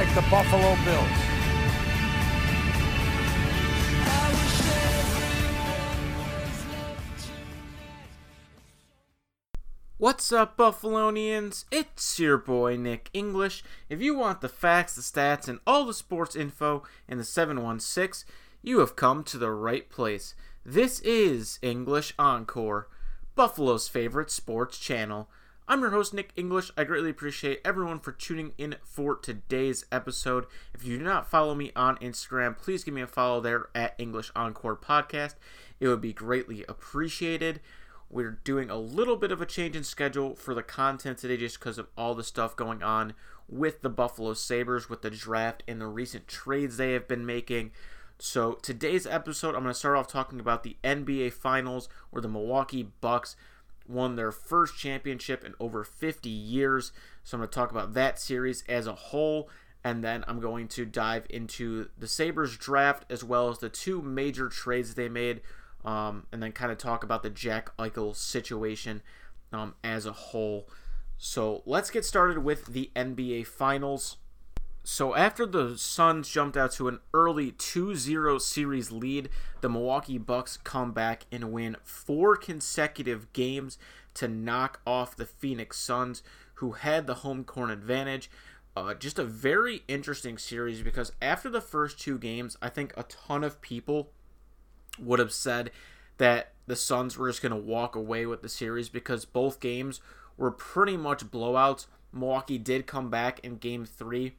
like the Buffalo Bills. What's up, Buffalonians? It's your boy Nick English. If you want the facts, the stats, and all the sports info in the 716, you have come to the right place. This is English Encore, Buffalo's favorite sports channel. I'm your host, Nick English. I greatly appreciate everyone for tuning in for today's episode. If you do not follow me on Instagram, please give me a follow there at English Encore Podcast. It would be greatly appreciated. We're doing a little bit of a change in schedule for the content today just because of all the stuff going on with the Buffalo Sabres, with the draft, and the recent trades they have been making. So, today's episode, I'm going to start off talking about the NBA Finals where the Milwaukee Bucks won their first championship in over 50 years. So, I'm going to talk about that series as a whole. And then I'm going to dive into the Sabres draft as well as the two major trades they made um, and then kind of talk about the Jack Eichel situation um, as a whole. So let's get started with the NBA Finals. So after the Suns jumped out to an early 2-0 series lead, the Milwaukee Bucks come back and win four consecutive games to knock off the Phoenix Suns, who had the home court advantage. Uh, just a very interesting series because after the first two games, I think a ton of people would have said that the Suns were just going to walk away with the series because both games were pretty much blowouts. Milwaukee did come back in game three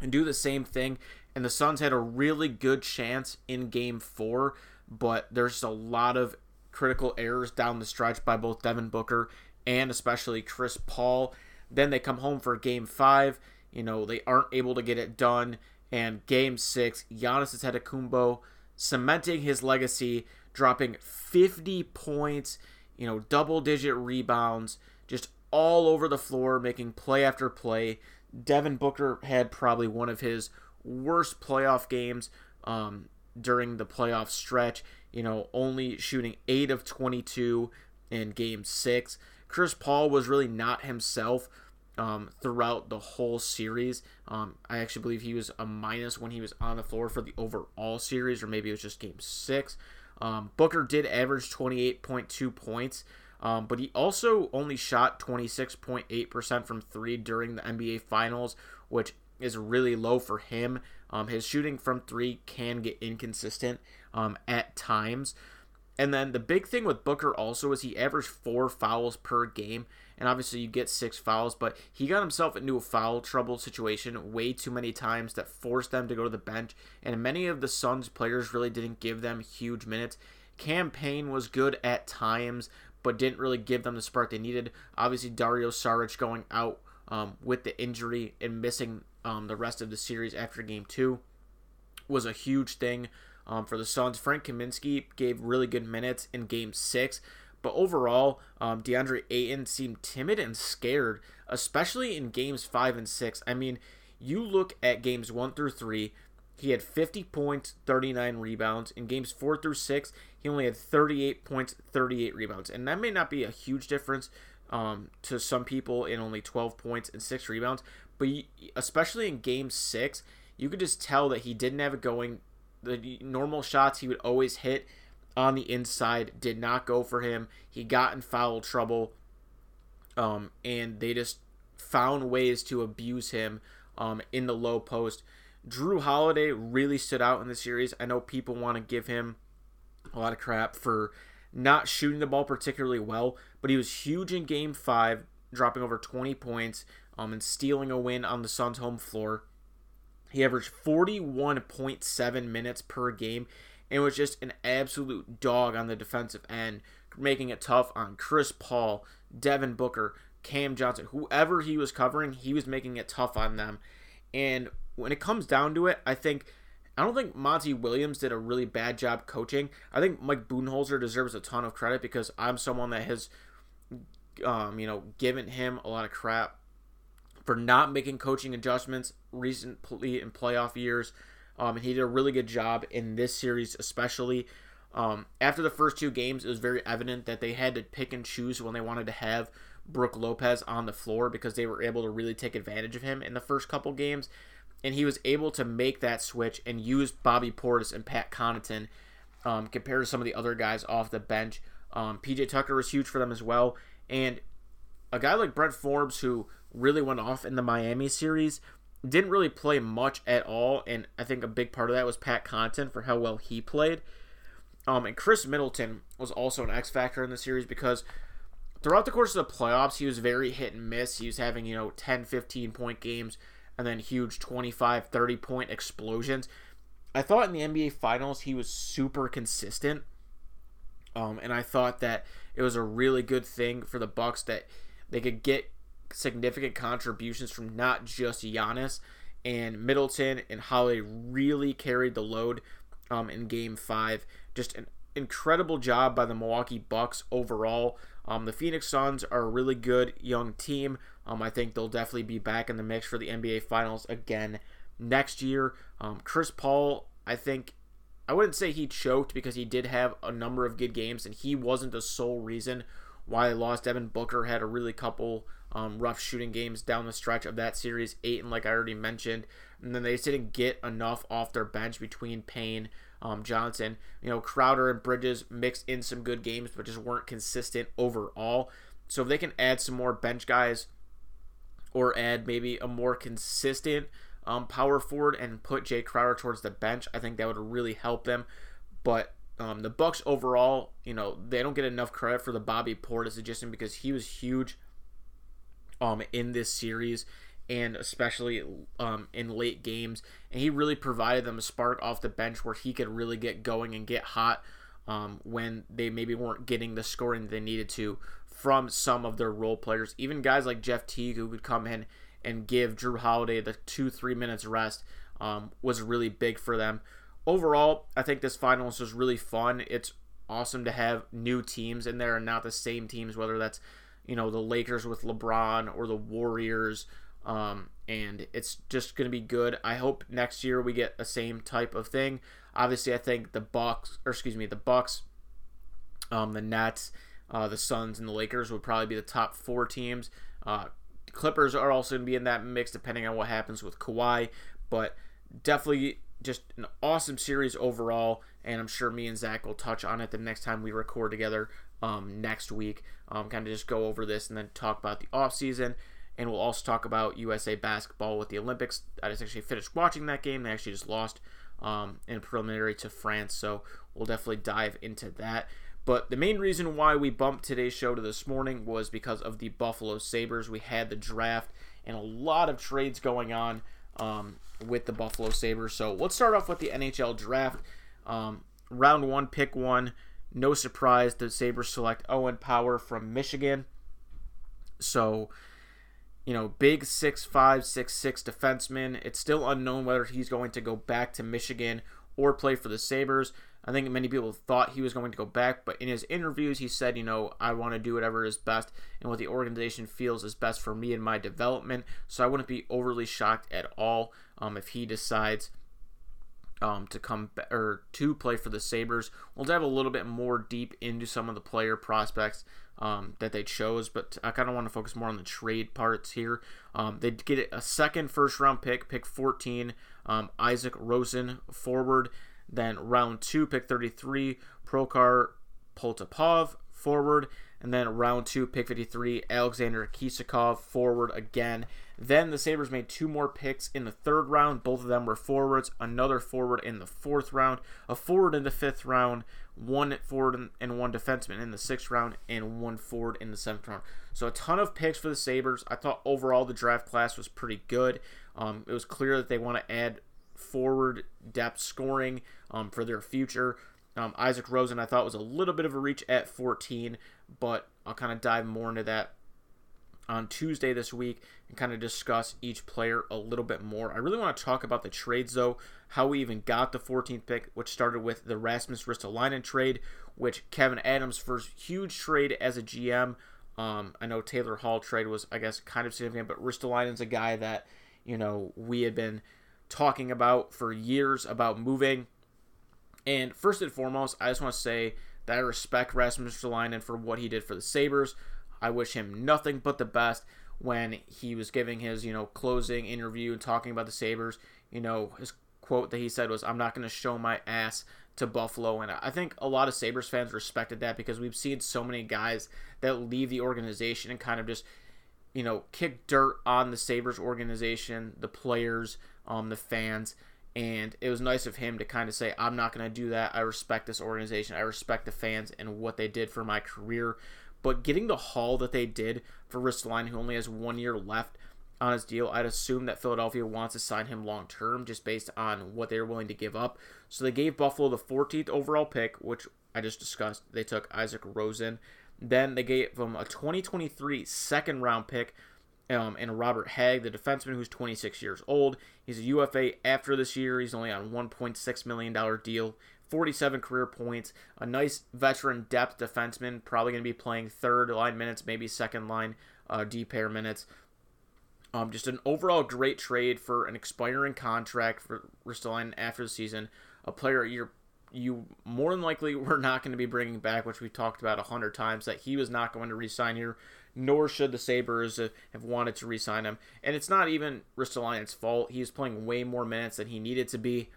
and do the same thing, and the Suns had a really good chance in game four, but there's a lot of critical errors down the stretch by both Devin Booker and especially Chris Paul. Then they come home for game five. You know, they aren't able to get it done. And game six, Giannis Antetokounmpo cementing his legacy, dropping 50 points, you know, double digit rebounds, just all over the floor, making play after play. Devin Booker had probably one of his worst playoff games um, during the playoff stretch, you know, only shooting 8 of 22 in game six. Chris Paul was really not himself um, throughout the whole series. Um, I actually believe he was a minus when he was on the floor for the overall series, or maybe it was just game six. Um, Booker did average 28.2 points, um, but he also only shot 26.8% from three during the NBA Finals, which is really low for him. Um, his shooting from three can get inconsistent um, at times. And then the big thing with Booker also is he averaged four fouls per game and obviously you get six fouls, but he got himself into a foul trouble situation way too many times that forced them to go to the bench, and many of the Suns players really didn't give them huge minutes. Cam Payne was good at times, but didn't really give them the spark they needed. Obviously, Dario Saric going out um, with the injury and missing um, the rest of the series after game two was a huge thing um, for the Suns. Frank Kaminsky gave really good minutes in game six, but overall, um, DeAndre Ayton seemed timid and scared, especially in games five and six. I mean, you look at games one through three, he had 50 points, 39 rebounds. In games four through six, he only had 38 points, 38 rebounds. And that may not be a huge difference um, to some people in only 12 points and six rebounds, but he, especially in game six, you could just tell that he didn't have it going. The normal shots he would always hit on the inside did not go for him. He got in foul trouble, um, and they just found ways to abuse him um, in the low post. Jrue Holiday really stood out in the series. I know people want to give him a lot of crap for not shooting the ball particularly well, but he was huge in game five, dropping over 20 points um, and stealing a win on the Suns' home floor. He averaged 41.7 minutes per game and was just an absolute dog on the defensive end, making it tough on Chris Paul, Devin Booker, Cam Johnson, whoever he was covering, he was making it tough on them. And when it comes down to it, I think I don't think Monty Williams did a really bad job coaching. I think Mike Budenholzer deserves a ton of credit because I'm someone that has, um, you know, given him a lot of crap for not making coaching adjustments recently in playoff years. Um, and he did a really good job in this series, especially. Um, after the first two games, it was very evident that they had to pick and choose when they wanted to have Brook Lopez on the floor because they were able to really take advantage of him in the first couple games. And he was able to make that switch and use Bobby Portis and Pat Connaughton um, compared to some of the other guys off the bench. Um, PJ Tucker was huge for them as well, and a guy like Bryn Forbes who really went off in the Miami series didn't really play much at all, and I think a big part of that was Pat Connaughton for how well he played. Um, and Khris Middleton was also an X factor in the series because throughout the course of the playoffs, he was very hit and miss. He was having, you know, 10, 15 point games and then huge 25, 30 point explosions. I thought in the NBA Finals he was super consistent. Um, and I thought that it was a really good thing for the Bucks that they could get significant contributions from not just Giannis and Middleton and Holiday really carried the load um, in Game Five. Just an incredible job by the Milwaukee Bucks overall. Um, the Phoenix Suns are a really good young team. Um, I think they'll definitely be back in the mix for the NBA Finals again next year. Um, Chris Paul, I think, I wouldn't say he choked because he did have a number of good games, and he wasn't the sole reason why they lost. Devin Booker had a really couple um, rough shooting games down the stretch of that series, eight, and like I already mentioned, and then they just didn't get enough off their bench between Payne, um, Johnson, you know, Crowder and Bridges mixed in some good games, but just weren't consistent overall. So if they can add some more bench guys or add maybe a more consistent um, power forward and put Jae Crowder towards the bench, I think that would really help them. But um, the Bucks overall, you know, they don't get enough credit for the Bobby Portis addition because he was huge um, in this series and especially um, in late games. And he really provided them a spark off the bench where he could really get going and get hot um, when they maybe weren't getting the scoring they needed to from some of their role players. Even guys like Jeff Teague, who could come in and give Jrue Holiday the two, three minutes rest, um, was really big for them. Overall, I think this finals was really fun. It's awesome to have new teams in there and not the same teams, whether that's, you know, the Lakers with LeBron or the Warriors. Um, and it's just going to be good. I hope next year we get the same type of thing. Obviously, I think the Bucks, or excuse me, the Bucks, um, the Nets, uh, the Suns, and the Lakers would probably be the top four teams. Uh, Clippers are also going to be in that mix depending on what happens with Kawhi, but definitely just an awesome series overall. And I'm sure me and Zach will touch on it the next time we record together um, next week. Um, kind of just go over this and then talk about the off season and we'll also talk about USA basketball with the Olympics. I just actually finished watching that game. They actually just lost um, in preliminary to France, so we'll definitely dive into that. But the main reason why we bumped today's show to this morning was because of the Buffalo Sabres. We had the draft and a lot of trades going on um, with the Buffalo Sabres. So let's start off with the NHL draft. Um, round one, pick one. No surprise, the Sabres select Owen Power from Michigan. So you know, big six five, six six defenseman. It's still unknown whether he's going to go back to Michigan or play for the Sabres. I think many people thought he was going to go back, but in his interviews, he said, you know, I want to do whatever is best and what the organization feels is best for me and my development. So I wouldn't be overly shocked at all um, if he decides um, to come or to play for the Sabres. We'll dive a little bit more deep into some of the player prospects um, that they chose, but I kind of want to focus more on the trade parts here. Um, they get a second first round pick, pick 14, um, Isak Rosén forward. Then round two, pick 33, Prokhor Poltapov forward. And then round two, pick 53, Alexander Kisakov forward again. Then the Sabres made two more picks in the third round. Both of them were forwards. Another forward in the fourth round, a forward in the fifth round, one forward and one defenseman in the sixth round, and one forward in the seventh round. So a ton of picks for the Sabres. I thought overall the draft class was pretty good. Um, it was clear that they want to add forward depth scoring um, for their future. Um, Isak Rosén, I thought was a little bit of a reach at 14, but I'll kind of dive more into that on Tuesday this week and kind of discuss each player a little bit more. I really want to talk about the trades though, how we even got the 14th pick, which started with the Rasmus Ristolainen trade, which Kevyn Adams' first huge trade as a GM. Um, I know Taylor Hall trade was, I guess, kind of significant, but Ristolainen's a guy that you know we had been talking about for years about moving. And first and foremost, I just want to say I respect Rasmus Ristolainen for what he did for the Sabres. I wish him nothing but the best. when he was giving his, you know, closing interview and talking about the Sabres. You know, his quote that he said was, I'm not going to show my ass to Buffalo. And I think a lot of Sabres fans respected that because we've seen so many guys that leave the organization and kind of just, you know, kick dirt on the Sabres organization, the players, um, the fans. And it was nice of him to kind of say, I'm not going to do that. I respect this organization. I respect the fans and what they did for my career. But getting the haul that they did for Ristolainen, who only has one year left on his deal, I'd assume that Philadelphia wants to sign him long term just based on what they're willing to give up. So they gave Buffalo the 14th overall pick, which I just discussed. They took Isak Rosén. Then they gave him a 2023 second round pick um, and Robert Hagg, the defenseman who's 26 years old. He's a UFA after this year. He's only on $1.6 million deal, 47 career points, a nice veteran depth defenseman, probably going to be playing third line minutes, maybe second line uh, D pair minutes. Um, just an overall great trade for an expiring contract for Ristolainen after the season. A player you're you more than likely were not going to be bringing back, which we talked about a hundred times, that he was not going to resign here nor should the Sabres have wanted to re-sign him. And it's not even Ristolainen's fault. He was playing way more minutes than he needed to be.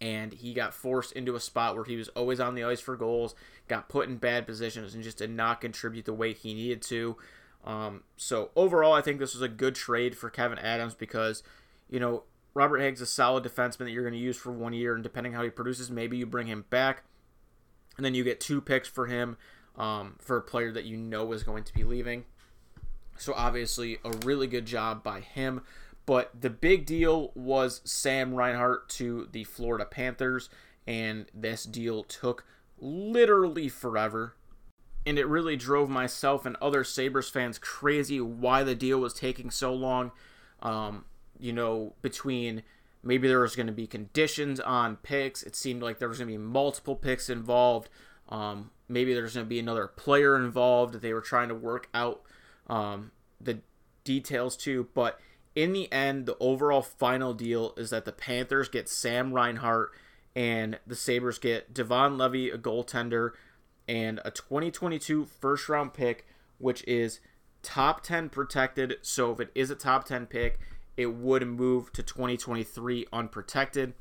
And he got forced into a spot where he was always on the ice for goals, got put in bad positions, and just did not contribute the way he needed to. Um, so overall, I think this was a good trade for Kevyn Adams because, you know, Robert Hagg's a solid defenseman that you're going to use for one year, and depending how he produces, maybe you bring him back, and then you get two picks for him um, for a player that you know is going to be leaving. So obviously, a really good job by him. But the big deal was Sam Reinhart to the Florida Panthers, and this deal took literally forever. And it really drove myself and other Sabres fans crazy why the deal was taking so long. Um, you know, between maybe there was going to be conditions on picks, it seemed like there was going to be multiple picks involved. Um, maybe there's going to be another player involved that they were trying to work out um, the details to. But in the end, the overall final deal is that the Panthers get Sam Reinhart and the Sabres get Devon Levi, a goaltender, and a 2022 first round pick, which is top 10 protected. So if it is a top 10 pick, it would move to 2023 unprotected.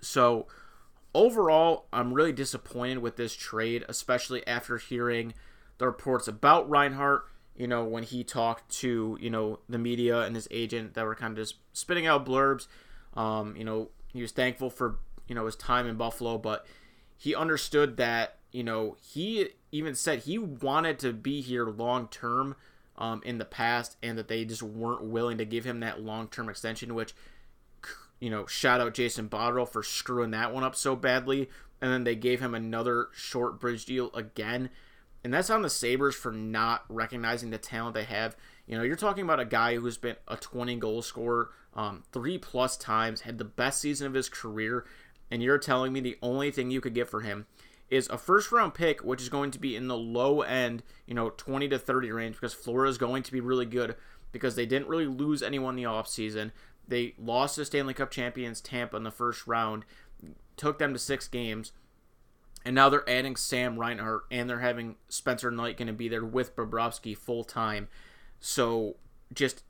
So overall, I'm really disappointed with this trade, especially after hearing the reports about Reinhart. You know, when he talked to you know the media and his agent that were kind of just spitting out blurbs. Um, you know, he was thankful for you know his time in Buffalo, but he understood that you know he even said he wanted to be here long term um, in the past, and that they just weren't willing to give him that long term extension, which you know, shout out Jason Botterill for screwing that one up so badly. And then they gave him another short bridge deal again. And that's on the Sabres for not recognizing the talent they have. You know, you're talking about a guy who's been a 20 goal scorer um, three plus times, had the best season of his career, and you're telling me the only thing you could get for him is a first round pick, which is going to be in the low end, you know, 20 to 30 range, because Florida is going to be really good because they didn't really lose anyone in the offseason. They lost to Stanley Cup champions Tampa in the first round, took them to six games, and now they're adding Sam Reinhart and they're having Spencer Knight going to be there with Bobrovsky full time. So just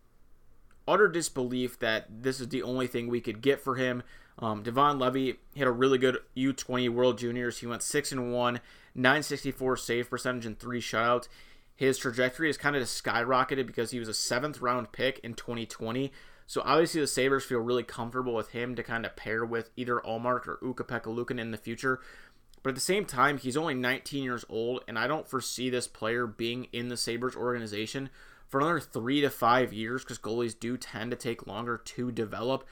utter disbelief that this is the only thing we could get for him. Um, Devon Levi hit a really good U20 World Juniors. He went six and one, 964 save percentage and three shutouts. His trajectory has kind of skyrocketed because he was a seventh round pick in 2020. So obviously the Sabres feel really comfortable with him to kind of pair with either Ullmark or Ukko-Pekka in the future. But at the same time, he's only 19 years old, and I don't foresee this player being in the Sabres organization for another three to five years because goalies do tend to take longer to develop.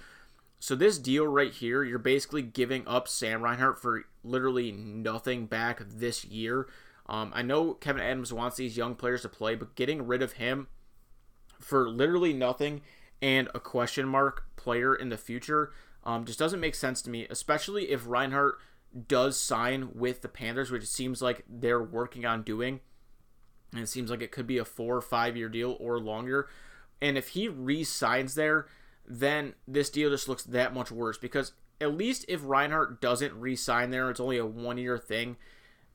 So this deal right here, you're basically giving up Sam Reinhart for literally nothing back this year. Um, I know Kevyn Adams wants these young players to play, but getting rid of him for literally nothing and a question mark player in the future um, just doesn't make sense to me, especially if Reinhart does sign with the Panthers, which it seems like they're working on doing. And it seems like it could be a four or five year deal or longer. And if he re signs there, then this deal just looks that much worse because at least if Reinhart doesn't re sign there, it's only a one year thing.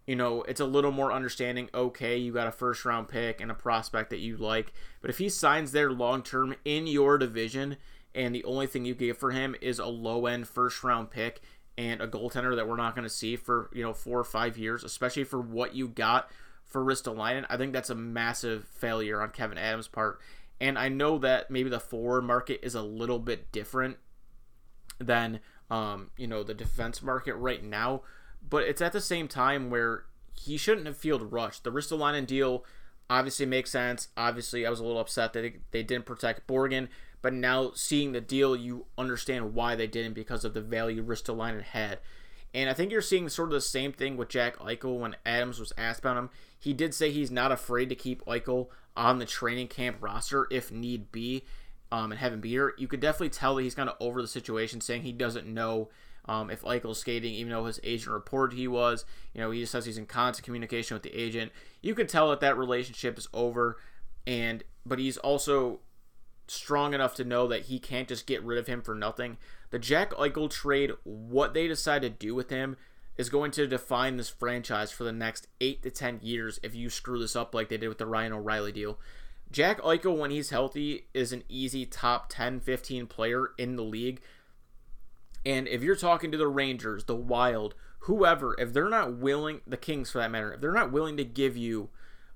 you know, it's a little more understanding. Okay, you got a first round pick and a prospect that you like, but if he signs there long term in your division, and the only thing you get for him is a low end first round pick and a goaltender that we're not going to see for you know four or five years, especially for what you got for Ristolainen, I think that's a massive failure on Kevyn Adams' part. And I know that maybe the forward market is a little bit different than um, you know the defense market right now, but it's at the same time where he shouldn't have field rushed. The Ristolainen deal obviously makes sense. Obviously, I was a little upset that they didn't protect Borgen, but now seeing the deal, you understand why they didn't because of the value Ristolainen had. And I think you're seeing sort of the same thing with Jack Eichel when Adams was asked about him. He did say he's not afraid to keep Eichel on the training camp roster if need be um, and have him be here. You could definitely tell that he's kind of over the situation, saying he doesn't know um, if Eichel's skating, even though his agent reported he was. You know, he just says he's in constant communication with the agent. You could tell that that relationship is over, and but he's also strong enough to know that he can't just get rid of him for nothing. The Jack Eichel trade, what they decide to do with him, is going to define this franchise for the next eight to ten years if you screw this up like they did with the Ryan O'Reilly deal. Jack Eichel, when he's healthy, is an easy top 10, 15 player in the league. And if you're talking to the Rangers, the Wild, whoever, if they're not willing, the Kings for that matter, if they're not willing to give you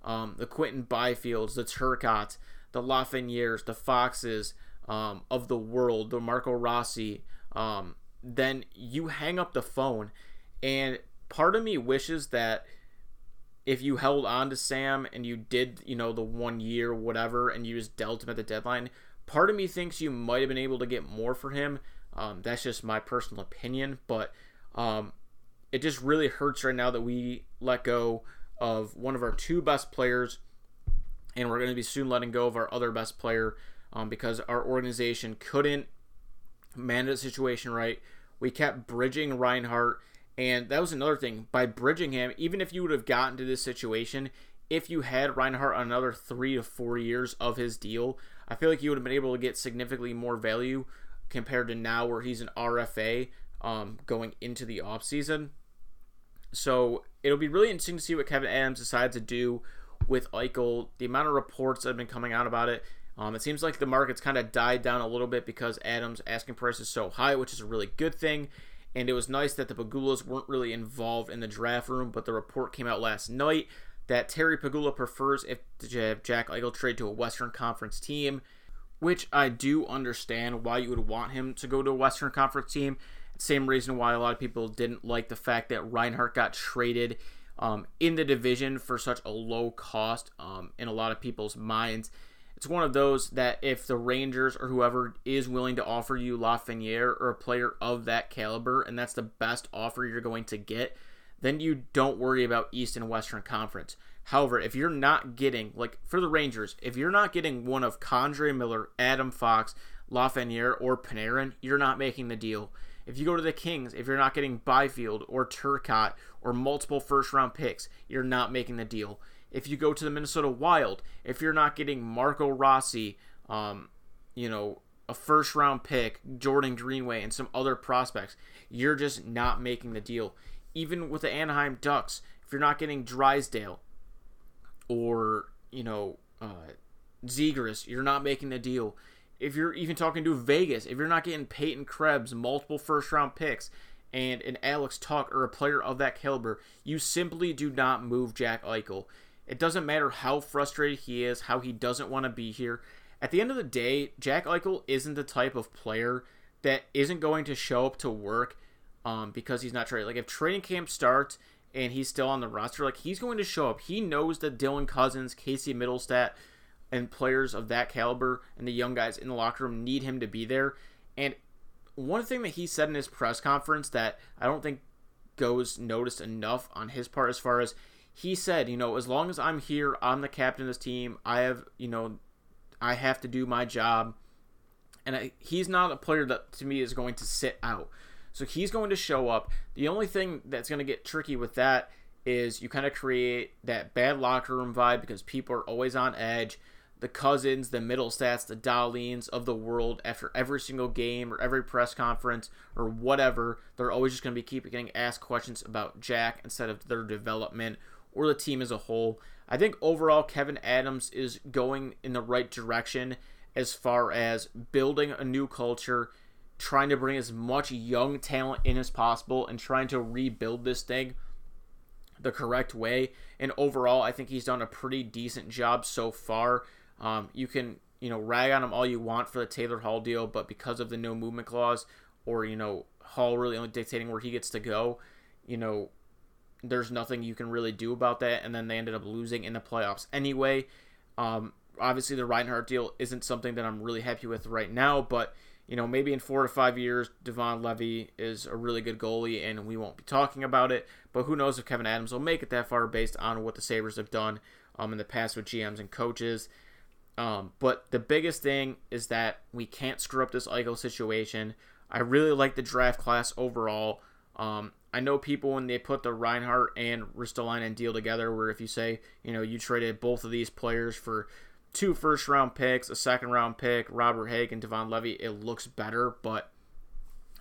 um, the Quinton Byfields, the Turcottes, the Lafrenières, the Foxes um, of the world, the Marco Rossi, um, then you hang up the phone. And part of me wishes that if you held on to Sam and you did, you know, the one year, whatever, and you just dealt him at the deadline, part of me thinks you might have been able to get more for him um, that's just my personal opinion, but um, it just really hurts right now that we let go of one of our two best players, and we're going to be soon letting go of our other best player um, because our organization couldn't manage the situation right. We kept bridging Reinhart, and that was another thing. By bridging him, even if you would have gotten to this situation, if you had Reinhart another three to four years of his deal, I feel like you would have been able to get significantly more value compared to now where he's an RFA um, going into the offseason. So it'll be really interesting to see what Kevyn Adams decides to do with Eichel. The amount of reports that have been coming out about it. Um, it seems like the market's kind of died down a little bit because Adams' asking price is so high, which is a really good thing. And it was nice that the Pegulas weren't really involved in the draft room, but the report came out last night that Terry Pegula prefers if Jack Eichel trade to a Western Conference team which I do understand why you would want him to go to a Western Conference team. Same reason why a lot of people didn't like the fact that Reinhart got traded um, in the division for such a low cost um, in a lot of people's minds. It's one of those that if the Rangers or whoever is willing to offer you Lafreniere or a player of that caliber, and that's the best offer you're going to get, then you don't worry about East and Western Conference. However, if you're not getting, like for the Rangers, if you're not getting one of K'Andre Miller, Adam Fox, Lafreniere, or Panarin, you're not making the deal. If you go to the Kings, if you're not getting Byfield or Turcotte or multiple first round picks, you're not making the deal. If you go to the Minnesota Wild, if you're not getting Marco Rossi, um, you know, a first round pick, Jordan Greenway, and some other prospects, you're just not making the deal. Even with the Anaheim Ducks, if you're not getting Drysdale, or you know uh, Zegras, you're not making the deal. If you're even talking to Vegas, if you're not getting Peyton Krebs, multiple first round picks, and an Alex Tuch or a player of that caliber, you simply do not move Jack Eichel. It doesn't matter how frustrated he is, how he doesn't want to be here. At the end of the day, Jack Eichel isn't the type of player that isn't going to show up to work um, because he's not traded. Like if training camp starts and he's still on the roster, like he's going to show up. He knows that Dylan Cozens, Casey Mittelstadt, and players of that caliber and the young guys in the locker room need him to be there. And one thing that he said in his press conference that I don't think goes noticed enough on his part as far as he said, you know, as long as I'm here, I'm the captain of this team. I have, you know, I have to do my job. And I, he's not a player that to me is going to sit out. So he's going to show up. The only thing that's going to get tricky with that is you kind of create that bad locker room vibe because people are always on edge. the Cozens, the Mittelstadts, the Dahlins of the world after every single game or every press conference or whatever. They're always just going to be keep getting asked questions about Jack instead of their development or the team as a whole. I think overall Kevyn Adams is going in the right direction as far as building a new culture, trying to bring as much young talent in as possible, and trying to rebuild this thing the correct way. And overall, I think he's done a pretty decent job so far. Um, you can you know rag on him all you want for the Taylor Hall deal, but because of the no movement clause, or you know Hall really only dictating where he gets to go, you know there's nothing you can really do about that. And then they ended up losing in the playoffs anyway. Um, obviously, the Reinhart deal isn't something that I'm really happy with right now, but you know, maybe in four to five years, Devon Levi is a really good goalie, and we won't be talking about it. But who knows if Kevyn Adams will make it that far based on what the Sabres have done um, in the past with GMs and coaches. Um, but the biggest thing is that we can't screw up this Eichel situation. I really like the draft class overall. Um, I know people when they put the Reinhart and Ristolainen deal together, where if you say, you know, you traded both of these players for two first round picks, a second round pick, Robert Hagg and Devon Levi, it looks better. But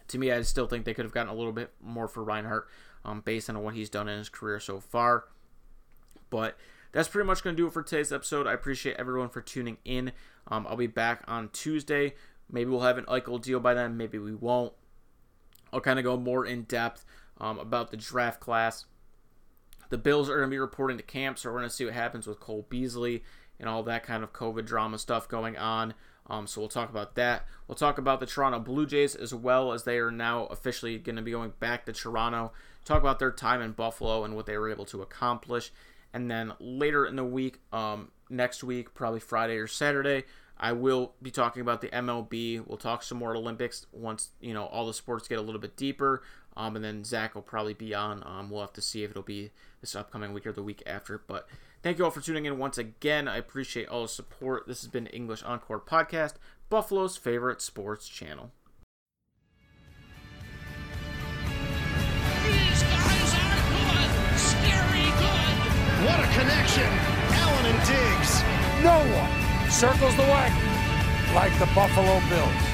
to me, I still think they could have gotten a little bit more for Reinhart um, based on what he's done in his career so far. But that's pretty much going to do it for today's episode. I appreciate everyone for tuning in. Um, I'll be back on Tuesday. Maybe we'll have an Eichel deal by then. Maybe we won't. I'll kind of go more in depth um, about the draft class. The Bills are going to be reporting to camp, so we're going to see what happens with Cole Beasley and all that kind of COVID drama stuff going on. Um, so we'll talk about that. We'll talk about the Toronto Blue Jays as well as they are now officially going to be going back to Toronto. Talk about their time in Buffalo and what they were able to accomplish. And then later in the week, um, next week, probably Friday or Saturday, I will be talking about the MLB. We'll talk some more Olympics once you know all the sports get a little bit deeper. Um, and then Zach will probably be on. Um, we'll have to see if it'll be this upcoming week or the week after. But thank you all for tuning in once again. I appreciate all the support. This has been English Encore Podcast, Buffalo's favorite sports channel. These guys are good, scary good. What a connection! Allen and Diggs. No one circles the wagon like the Buffalo Bills.